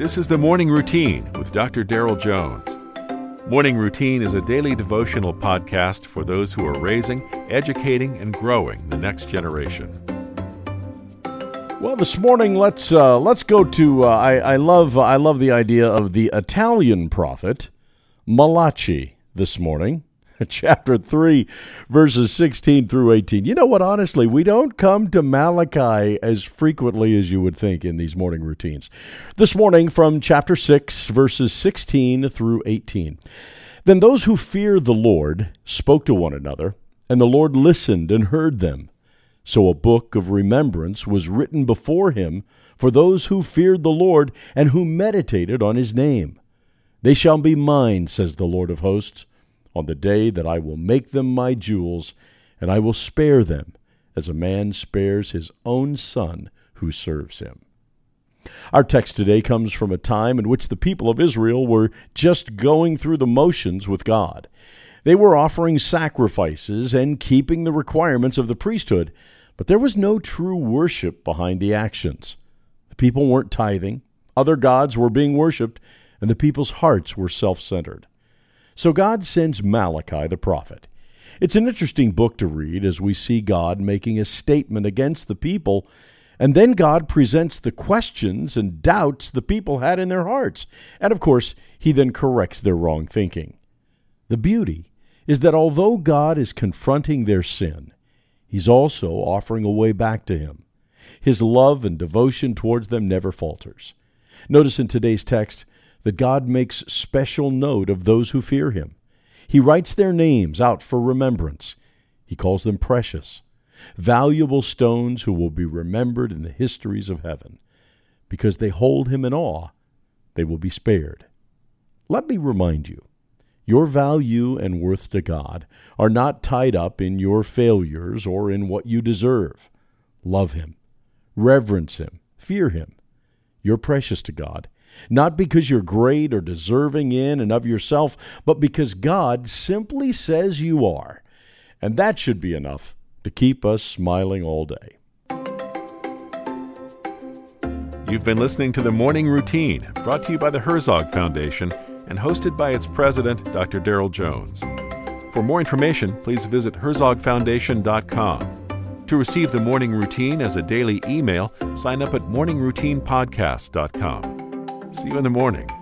This is the Morning Routine with Dr. Darrell Jones. Morning Routine is a daily devotional podcast for those who are raising, educating, and growing the next generation. Well, this morning let's uh, let's go to. Uh, I, I love I love the idea of the Italian prophet Malachi this morning. chapter 3, verses 16 through 18. You know what? Honestly, we don't come to Malachi as frequently as you would think in these morning routines. This morning, from chapter 6, verses 16 through 18. Then those who feared the Lord spoke to one another, and the Lord listened and heard them. So a book of remembrance was written before him for those who feared the Lord and who meditated on his name. They shall be mine, says the Lord of hosts on the day that I will make them my jewels, and I will spare them, as a man spares his own son who serves him. Our text today comes from a time in which the people of Israel were just going through the motions with God. They were offering sacrifices and keeping the requirements of the priesthood, but there was no true worship behind the actions. The people weren't tithing, other gods were being worshiped, and the people's hearts were self centered. So God sends Malachi the prophet. It's an interesting book to read as we see God making a statement against the people, and then God presents the questions and doubts the people had in their hearts. And of course, he then corrects their wrong thinking. The beauty is that although God is confronting their sin, he's also offering a way back to him. His love and devotion towards them never falters. Notice in today's text, that God makes special note of those who fear him. He writes their names out for remembrance. He calls them precious, valuable stones who will be remembered in the histories of heaven. Because they hold him in awe, they will be spared. Let me remind you your value and worth to God are not tied up in your failures or in what you deserve. Love him, reverence him, fear him. You're precious to God not because you're great or deserving in and of yourself, but because God simply says you are. And that should be enough to keep us smiling all day. You've been listening to the Morning Routine, brought to you by the Herzog Foundation and hosted by its president, Dr. Darrell Jones. For more information, please visit herzogfoundation.com. To receive the morning routine as a daily email, sign up at morningroutinepodcast.com. See you in the morning.